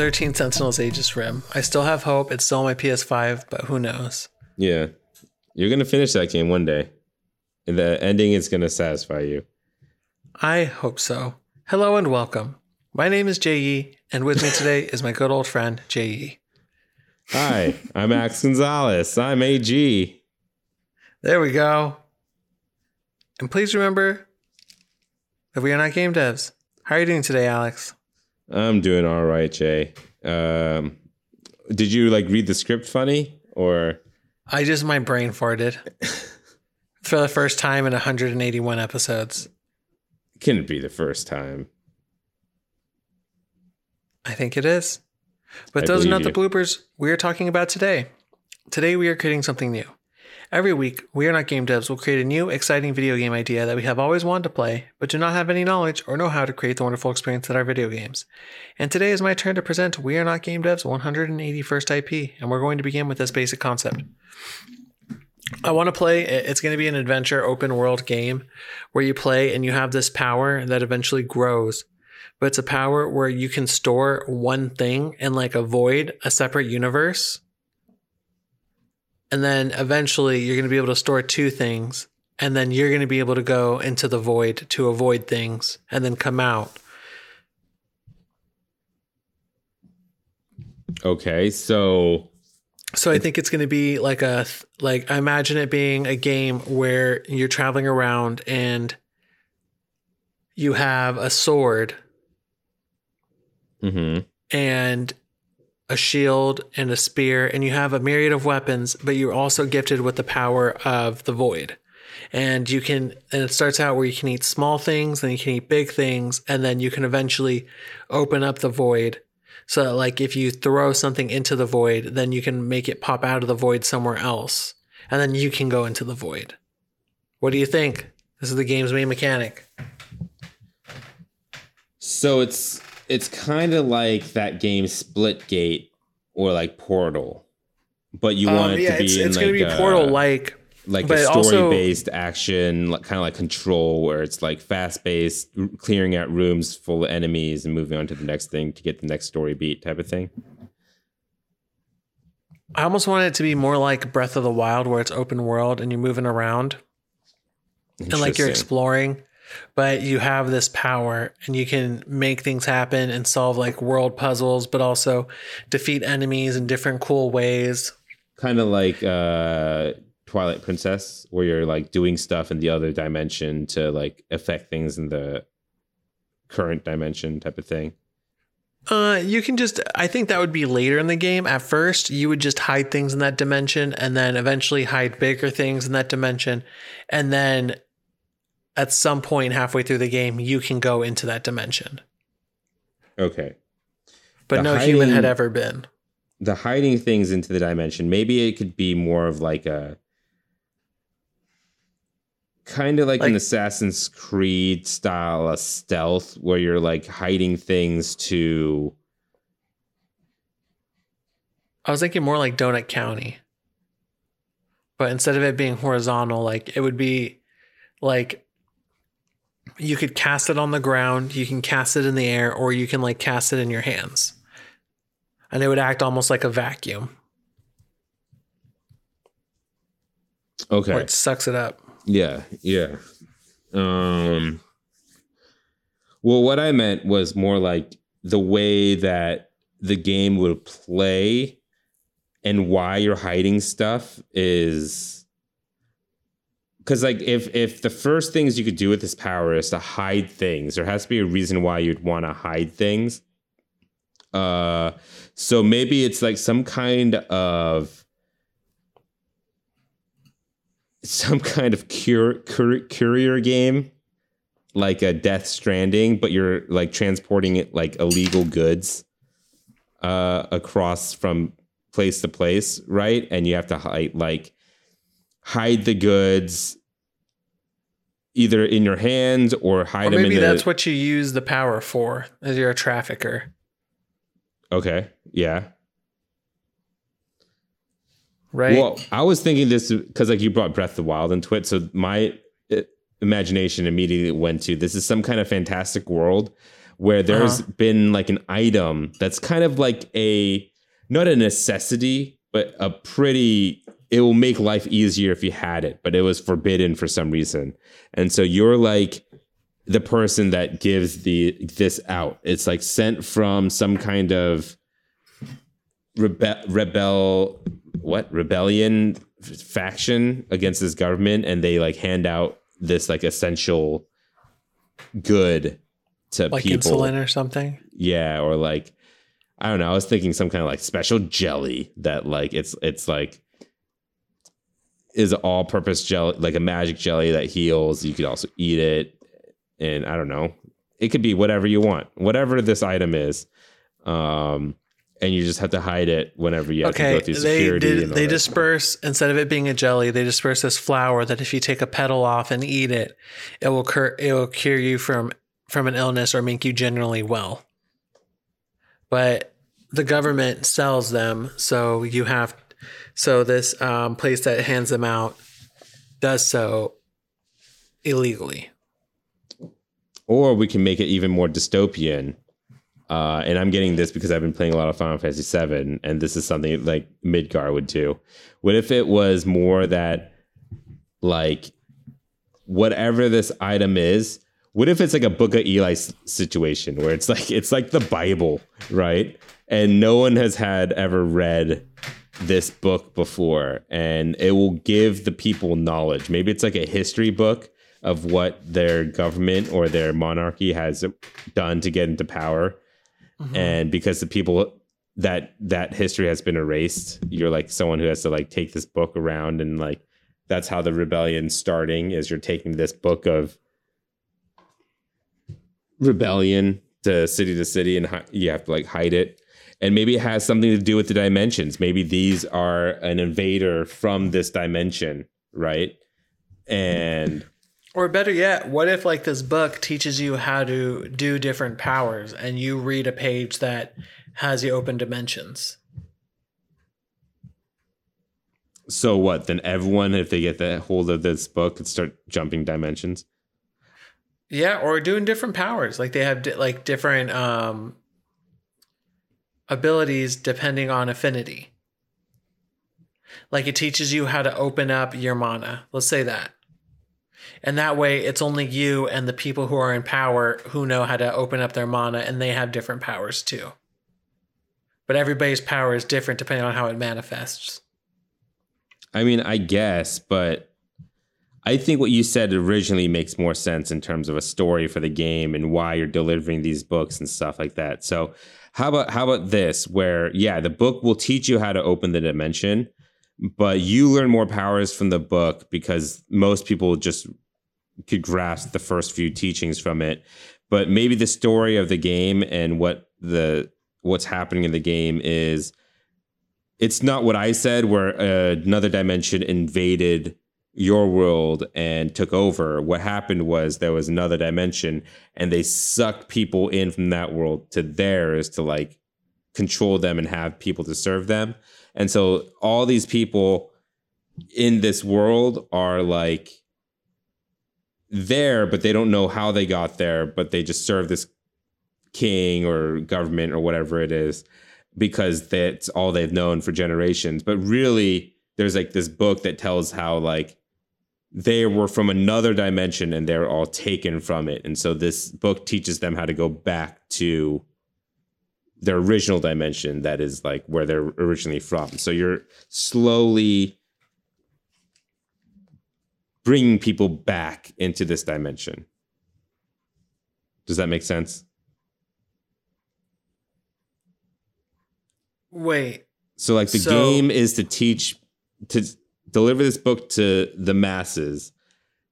13 Sentinels Aegis Rim. I still have hope. It's still on my PS5, but who knows? Yeah. You're gonna finish that game one day. And the ending is gonna satisfy you. I hope so. Hello and welcome. My name is J.E., and with me today is my good old friend, J.E. Hi, I'm Max Gonzalez. I'm AG. There we go. And please remember that we are not game devs. How are you doing today, Alex? I'm doing all right, Jay. Um, did you like read the script funny or? I just my brain farted for the first time in 181 episodes. Couldn't be the first time. I think it is. But I those are not the bloopers we are talking about today. Today we are creating something new. Every week, We Are Not Game Devs will create a new, exciting video game idea that we have always wanted to play, but do not have any knowledge or know how to create the wonderful experience that are video games. And today is my turn to present We Are Not Game Devs 181st IP, and we're going to begin with this basic concept. I want to play, it's going to be an adventure open world game where you play and you have this power that eventually grows. But it's a power where you can store one thing and like avoid a separate universe and then eventually you're going to be able to store two things and then you're going to be able to go into the void to avoid things and then come out Okay, so so i think it's going to be like a like i imagine it being a game where you're traveling around and you have a sword mhm. and a shield and a spear, and you have a myriad of weapons, but you're also gifted with the power of the void. And you can, and it starts out where you can eat small things, then you can eat big things, and then you can eventually open up the void. So, that, like, if you throw something into the void, then you can make it pop out of the void somewhere else, and then you can go into the void. What do you think? This is the game's main mechanic. So it's it's kind of like that game Splitgate or like Portal, but you want Um, it yeah, to be it's, in it's like going to be a, Portal like. like a story based action, like, kind of like Control, where it's like fast paced, clearing out rooms full of enemies and moving on to the next thing to get the next story beat type of thing. I almost want it to be more like Breath of the Wild, where it's open world and you're moving around and like you're exploring, but you have this power and you can make things happen and solve like world puzzles, but also defeat enemies in different cool ways. kind of like uh Twilight Princess, where you're like doing stuff in the other dimension to like affect things in the current dimension type of thing. Uh, you can just, I think that would be later in the game. At first, you would just hide things in that dimension and then eventually hide bigger things in that dimension. And then at some point halfway through the game, you can go into that dimension. Okay. But The no human had ever been. the hiding things into the dimension maybe it could be more of like a kind of like, an assassin's creed style of stealth where you're like hiding things to I was thinking more like Donut County. But instead of it being horizontal, like it would be like you could cast it on the ground, you can cast it in the air, or you can like cast it in your hands. And it would act almost like a vacuum okay where it sucks it up. yeah yeah um well what i meant was more like the way that the game would play and why you're hiding stuff is because like if if the first things you could do with this power is to hide things there has to be a reason why you'd want to hide things. Uh so maybe it's like some kind of some kind of cur- cur- courier game like a death stranding but you're like transporting it like illegal goods uh across from place to place right? And you have to hide like hide the goods either in your hands or hide Or them maybe the that's what you use the power for, as you're a trafficker, okay yeah right? Well, I was thinking this because like you brought Breath of the Wild into it, so my uh, imagination immediately went to this is some kind of fantastic world where there's uh-huh. been like an item that's kind of like a not a necessity, but a pretty it will make life easier if you had it, but it was forbidden for some reason. And so you're like the person that gives the this out. It's like sent from some kind of rebe- rebel what rebellion faction against this government and they like hand out this like essential good to like people. insulin or something. Yeah, or like I don't know. I was thinking some kind of like special jelly that like it's it's like is all purpose jelly, like a magic jelly that heals. You could also eat it, and I don't know. It could be whatever you want, whatever this item is. Um, and you just have to hide it whenever you have okay, to go through security. They, did, they disperse stuff. instead of it being a jelly, they disperse this flour that if you take a petal off and eat it, it will cure it will cure you from from an illness or make you generally well. But the government sells them, so you have so this um, place that hands them out does so illegally. Or we can make it even more dystopian uh, and I'm getting this because I've been playing a lot of Final Fantasy VII, and this is something like Midgar would do. What if it was more that, like, whatever this item is, what if it's like a Book of Eli situation where it's like it's like the Bible, right? And no one has had ever read this book before, and it will give the people knowledge. Maybe it's like a history book of what their government or their monarchy has done to get into power mm-hmm. and because the people that that history has been erased you're like someone who has to like take this book around and like that's how the rebellion starting is you're taking this book of rebellion to city to city and hi- you have to like hide it and maybe it has something to do with the dimensions maybe these are an invader from this dimension right and or better yet, what if like this book teaches you how to do different powers and you read a page that has the open dimensions? So what? Then everyone, if they get the hold of this book, could start jumping dimensions. Yeah, or doing different powers. Like they have di- like different um, abilities depending on affinity. Like it teaches you how to open up your mana. Let's say that. And that way, it's only you and the people who are in power who know how to open up their mana, and they have different powers too. But everybody's power is different depending on how it manifests. I mean, I guess, but I think what you said originally makes more sense in terms of a story for the game and why you're delivering these books and stuff like that. So, how about how about this where yeah, the book will teach you how to open the dimension, but you learn more powers from the book because most people just could grasp the first few teachings from it. But maybe the story of the game and what the what's happening in the game is it's not what I said where uh, another dimension invaded your world and took over. What happened was there was another dimension and they sucked people in from that world to theirs to like control them and have people to serve them. And so all these people in this world are like there, but they don't know how they got there, but they just serve this king or government or whatever it is because that's all they've known for generations. But really, there's like this book that tells how like they were from another dimension and they're all taken from it. And so this book teaches them how to go back to their original dimension that is like where they're originally from. So you're slowly bringing people back into this dimension. Does that make sense? Wait. So like the so, game is to teach to deliver this book to the masses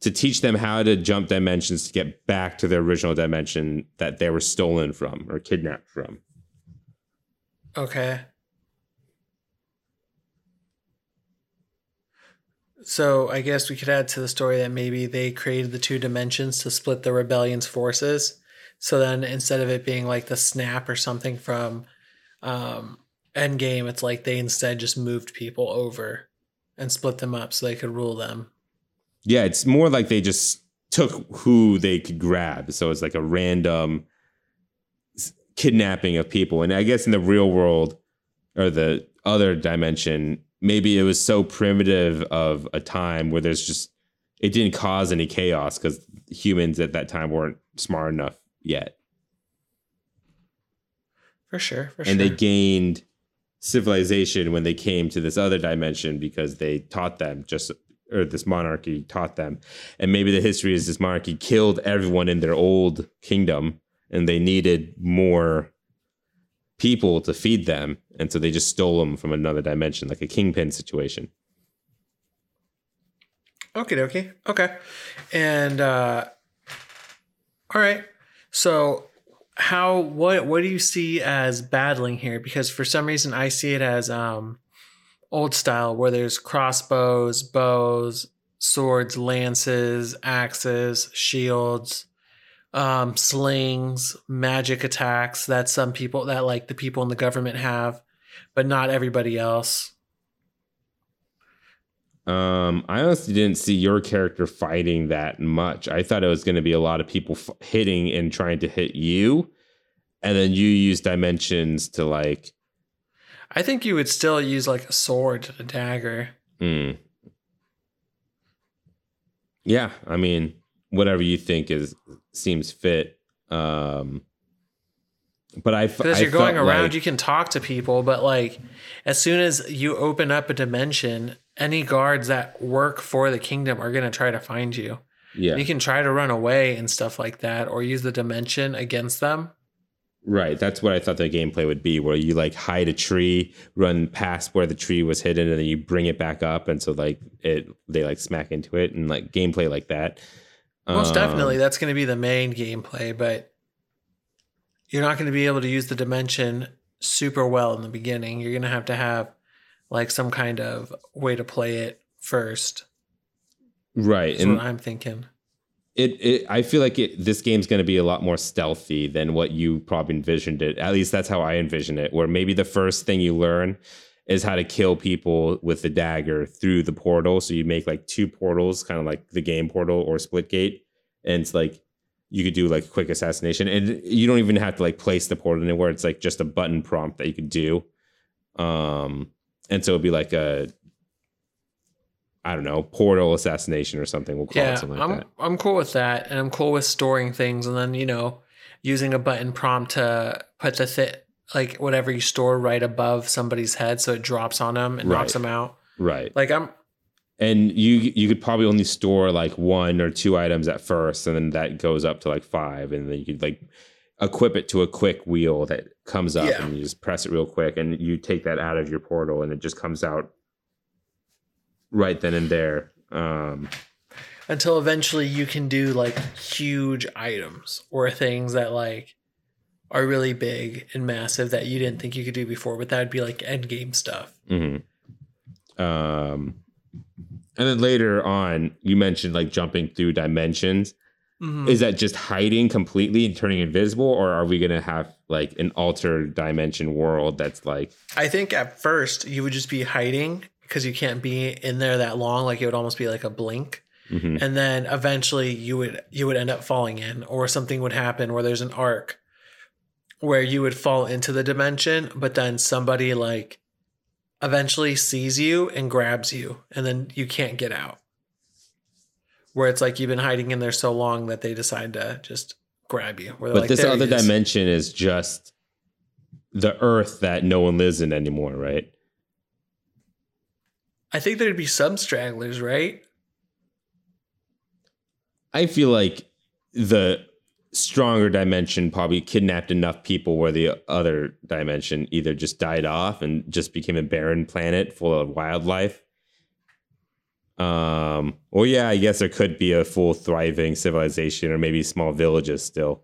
to teach them how to jump dimensions to get back to their original dimension that they were stolen from or kidnapped from. Okay. So I guess we could add to the story that maybe they created the two dimensions to split the rebellion's forces. So then instead of it being like the snap or something from um, Endgame, it's like they instead just moved people over and split them up so they could rule them. Yeah, it's more like they just took who they could grab. So it's like a random kidnapping of people. And I guess in the real world or the other dimension, maybe it was so primitive of a time where there's just it didn't cause any chaos because humans at that time weren't smart enough yet. For sure. For and sure. And they gained civilization when they came to this other dimension because they taught them just or this monarchy taught them and maybe the history is this monarchy killed everyone in their old kingdom and they needed more people to feed them and so they just stole them from another dimension like a kingpin situation Okay, okay, okay. And uh all right. So how what what do you see as battling here? Because for some reason I see it as um old style where there's crossbows, bows, swords, lances, axes, shields, um, slings, magic attacks that some people that like the people in the government have, but not everybody else. Um, I honestly didn't see your character fighting that much. I thought it was going to be a lot of people f- hitting and trying to hit you, and then you use dimensions to like. I think you would still use like a sword, a dagger. Mm. Yeah, I mean, whatever you think is seems fit. Um, but I Because I you're going around, like- you can talk to people, but like as soon as you open up a dimension, any guards that work for the kingdom are going to try to find you. yeah, You can try to run away and stuff like that, or use the dimension against them. Right. That's what I thought the gameplay would be, where you like hide a tree, run past where the tree was hidden, and then you bring it back up, and so like it they like smack into it and like gameplay like that. Most Um, definitely, that's going to be the main gameplay, but you're not going to be able to use the dimension super well in the beginning. You're going to have to have like some kind of way to play it first. Right. That's And what I'm thinking. it, it I feel like it this game's going to be a lot more stealthy than what you probably envisioned it. At least that's how I envision it. Where maybe the first thing you learn is how to kill people with the dagger through the portal. So you make like two portals, kind of like the game portal or Splitgate, and it's like you could do like quick assassination, and you don't even have to like place the portal anywhere. It's like just a button prompt that you could do. Um, and so it'd be like a I don't know portal assassination or something. We'll call Yeah, it something like I'm that. I'm cool with that, and I'm cool with storing things, and then you know, using a button prompt to put the thi- like whatever you store right above somebody's head, so it drops on them and knocks them out. Right. Like I'm and you you could probably only store like one or two items at first and then that goes up to like five and then you could like equip it to a quick wheel that comes up Yeah. and you just press it real quick and you take that out of your portal and it just comes out right then and there um until eventually you can do like huge items or things that like are really big and massive that you didn't think you could do before, but that would be like end game stuff. mhm. um and then later on you mentioned like jumping through dimensions Mhm. is that just hiding completely and turning invisible or are we gonna have like an altered dimension world that's like I think at first you would just be hiding because you can't be in there that long. Like it would almost be like a blink. mhm, and then eventually you would you would end up falling in or something would happen where there's an arc where you would fall into the dimension but then somebody like eventually sees you and grabs you and then you can't get out where it's like you've been hiding in there so long that they decide to just grab you. Where but like, this other he is." dimension is just the earth that no one lives in anymore right? I think there'd be some stragglers right? I feel like the stronger dimension probably kidnapped enough people where the other dimension either just died off and just became a barren planet full of wildlife um well yeah i guess there could be a full thriving civilization or maybe small villages still.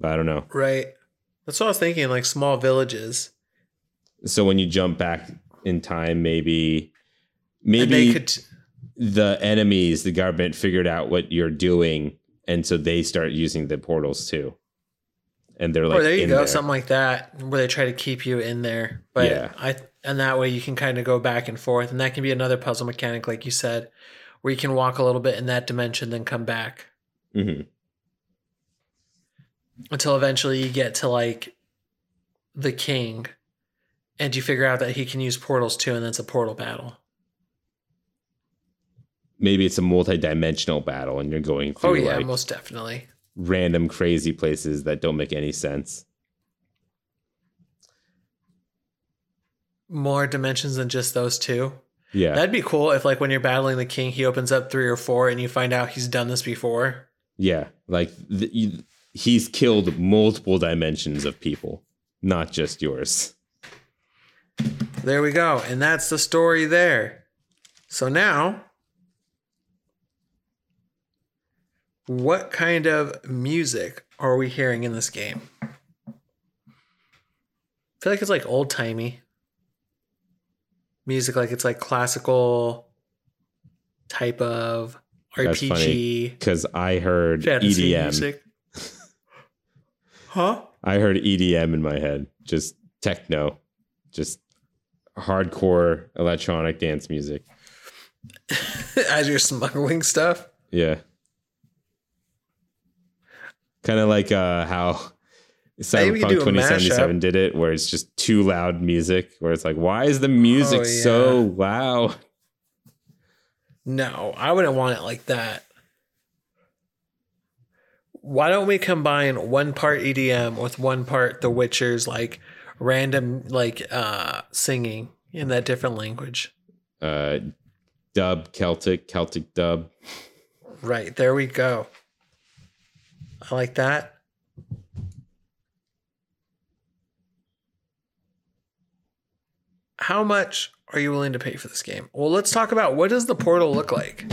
But i don't know. Right. That's what i was thinking like small villages. So when you jump back in time maybe maybe they could the enemies the government figured out what you're doing and so they start using the portals too and they're like or there you go, there. something like that, where they try to keep you in there. But Yeah. I and that way you can kind of go back and forth, and that can be another puzzle mechanic, like you said, where you can walk a little bit in that dimension, then come back. Mhm. until eventually you get to like the king and you figure out that he can use portals too and then it's a portal battle. Maybe it's a multi-dimensional battle and you're going through Oh yeah, like most definitely. Random crazy places that don't make any sense. More dimensions than just those two. Yeah. That'd be cool if like when you're battling the king, he opens up three or four and you find out he's done this before. yeah. Like th- you, he's killed multiple dimensions of people, not just yours. There we go. And that's the story there. So now, what kind of music are we hearing in this game? I feel like it's like old timey music, like it's like classical type of That's RPG. Because I heard EDM. music. huh? I heard EDM in my head, just techno, just hardcore electronic dance music. As you're smuggling stuff. Yeah. Kind of like uh, how Cyberpunk could do a 2077 did it, where it's just too loud music, where it's like, why is the music Oh, so loud? No, I wouldn't want it like that. Why don't we combine one part EDM with one part The Witcher's like random like uh singing in that different language? Uh, dub, Celtic, Celtic dub. Right, there we go. I like that. How much are you willing to pay for this game? Well, let's talk about what does the portal look like?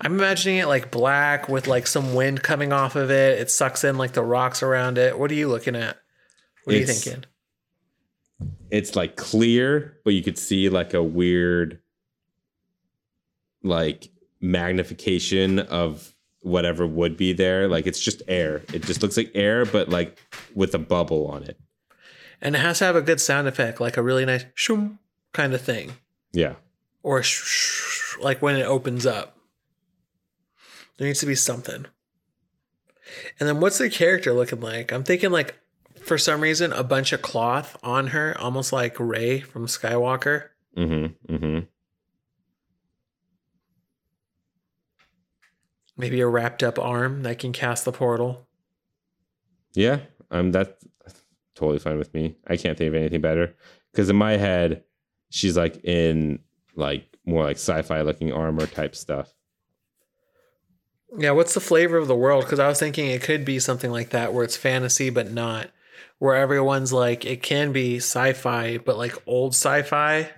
I'm imagining it like black with like some wind coming off of it. It sucks in like the rocks around it. What are you looking at? What are you thinking? It's like clear, but you could see like a weird, like magnification of whatever would be there. Like it's just air. It just looks like air, but like with a bubble on it. And it has to have a good sound effect, like a really nice shoom kind of thing. Yeah. or sh- sh- like when it opens up. There needs to be something. And then what's the character looking like? I'm thinking like for some reason a bunch of cloth on her, almost like Rey from Skywalker. Mm-hmm. Mm-hmm. Maybe a wrapped up arm that can cast the portal. Yeah. Um that's totally fine with me. I can't think of anything better. Because in my head, she's like in like more like sci-fi looking armor type stuff. Yeah, what's the flavor of the world? Because I was thinking it could be something like that where it's fantasy but not. Where everyone's like, it can be sci fi, but like old sci fi,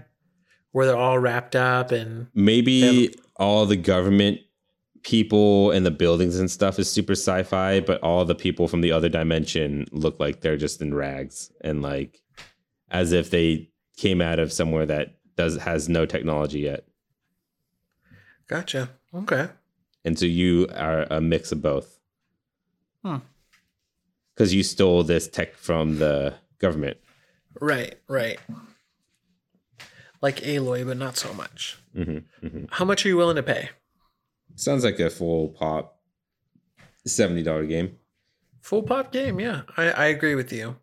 where they're all wrapped up and maybe all the government people and the buildings and stuff is super sci-fi but all the people from the other dimension look like they're just in rags and like as if they came out of somewhere that does has no technology yet gotcha. Okay. and so you are a mix of both Hmm. because you stole this tech from the government Right, right. Like Aloy, but not so much. hmm hmm How much are you willing to pay? Sounds like a full pop $70 game Full pop game, yeah. I, I agree with you.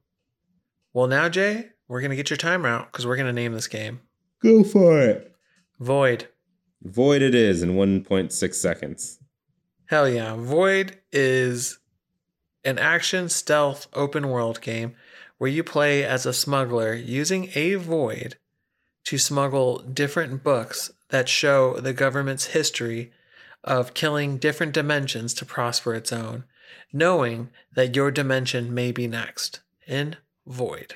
Well, now, Jay, we're going to get your timer out because we're going to name this game go for it Void. void it is in 1.6 seconds Hell yeah. Void is an action stealth open world game where you play as a smuggler using a void to smuggle different books that show the government's history of killing different dimensions to prosper its own, knowing that your dimension may be next in Void.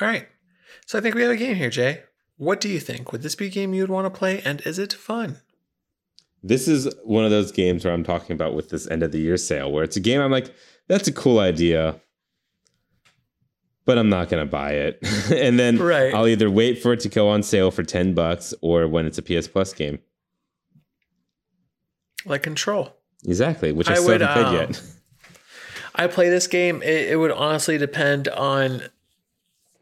All right. So I think we have a game here, Jay. What do you think? Would this be a game you'd want to play? And is it fun? This is one of those games where I'm talking about with this end of the year sale, where it's a game I'm like, that's a cool idea, but I'm not gonna buy it. and then Right. I'll either wait for it to go on sale for 10 bucks or when it's a PS Plus game. Like Control. Exactly, which I, I still would, haven't um, played yet. I play this game. It, it would honestly depend on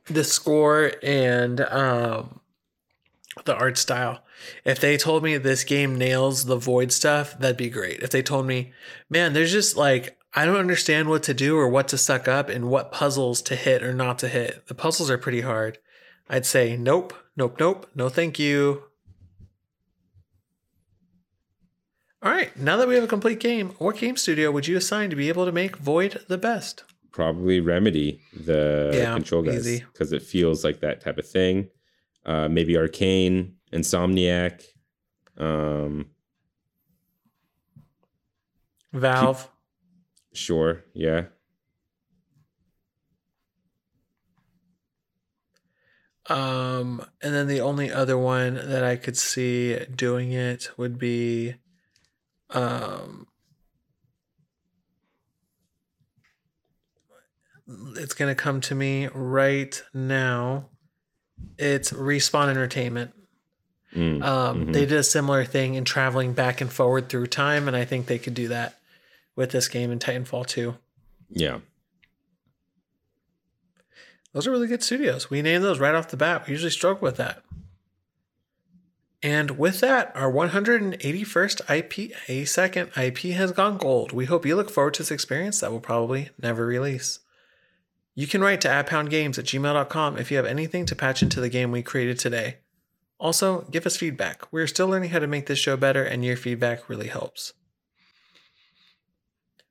the score and um, the art style. If they told me this game nails the void stuff, that'd be great. If they told me, man, there's just like I don't understand what to do or what to suck up and what puzzles to hit or not to hit. The puzzles are pretty hard. I'd say nope, nope, nope, no thank you. All right, now that we have a complete game, what game studio would you assign to be able to make Void the best? Probably Remedy, the Yeah, control guys, because it feels like that type of thing. Uh, maybe Arkane, Insomniac. Um, Valve. sure, yeah. Um, and then the only other one that I could see doing it would be, um, it's gonna come to me right now. It's Respawn Entertainment. Mm, Um, Mhm. They did a similar thing in traveling back and forward through time, and I think they could do that with this game in Titanfall 2. yeah. Those are really good studios. We named those right off the bat. We usually struggle with that. And with that, our 181st IP, a second IP has gone gold. We hope you look forward to this experience that will probably never release. You can write to adpoundgames at gmail.com if you have anything to patch into the game we created today. Also, give us feedback. We're still learning how to make this show better, and your feedback really helps.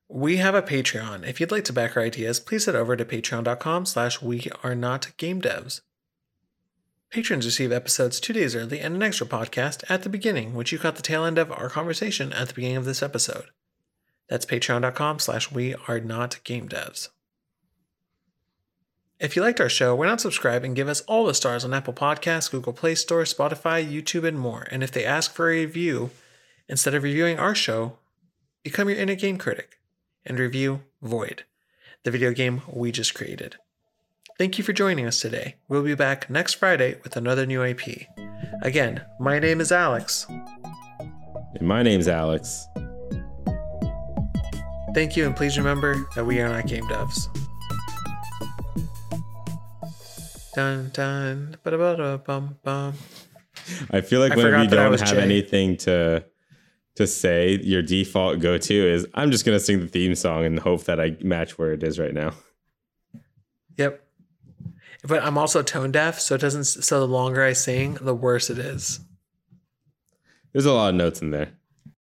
We have a Patreon. If you'd like to back our ideas, please head over to patreon.com slash we are not game devs. Patrons receive episodes two days early and an extra podcast at the beginning, which you caught the tail end of our conversation at the beginning of this episode. That's patreon.com slash we are not game devs. If you liked our show, why not subscribe and give us all the stars on Apple Podcasts, Google Play Store, Spotify, YouTube, and more. And if they ask for a review, instead of reviewing our show, become your inner game critic and review Void, the video game we just created. Thank you for joining us today. We'll be back next Friday with another new IP. Again, my name is Alex. And my name's Alex. Thank you, and please remember that we are not game devs. Dun dun ba da ba bum bum. I feel like I whenever you don't have Jay. anything to to say, your default go to is I'm just gonna sing the theme song and hope that I match where it is right now. Yep. But I'm also tone deaf, so it doesn't. So the longer I sing, the worse it is. There's a lot of notes in there.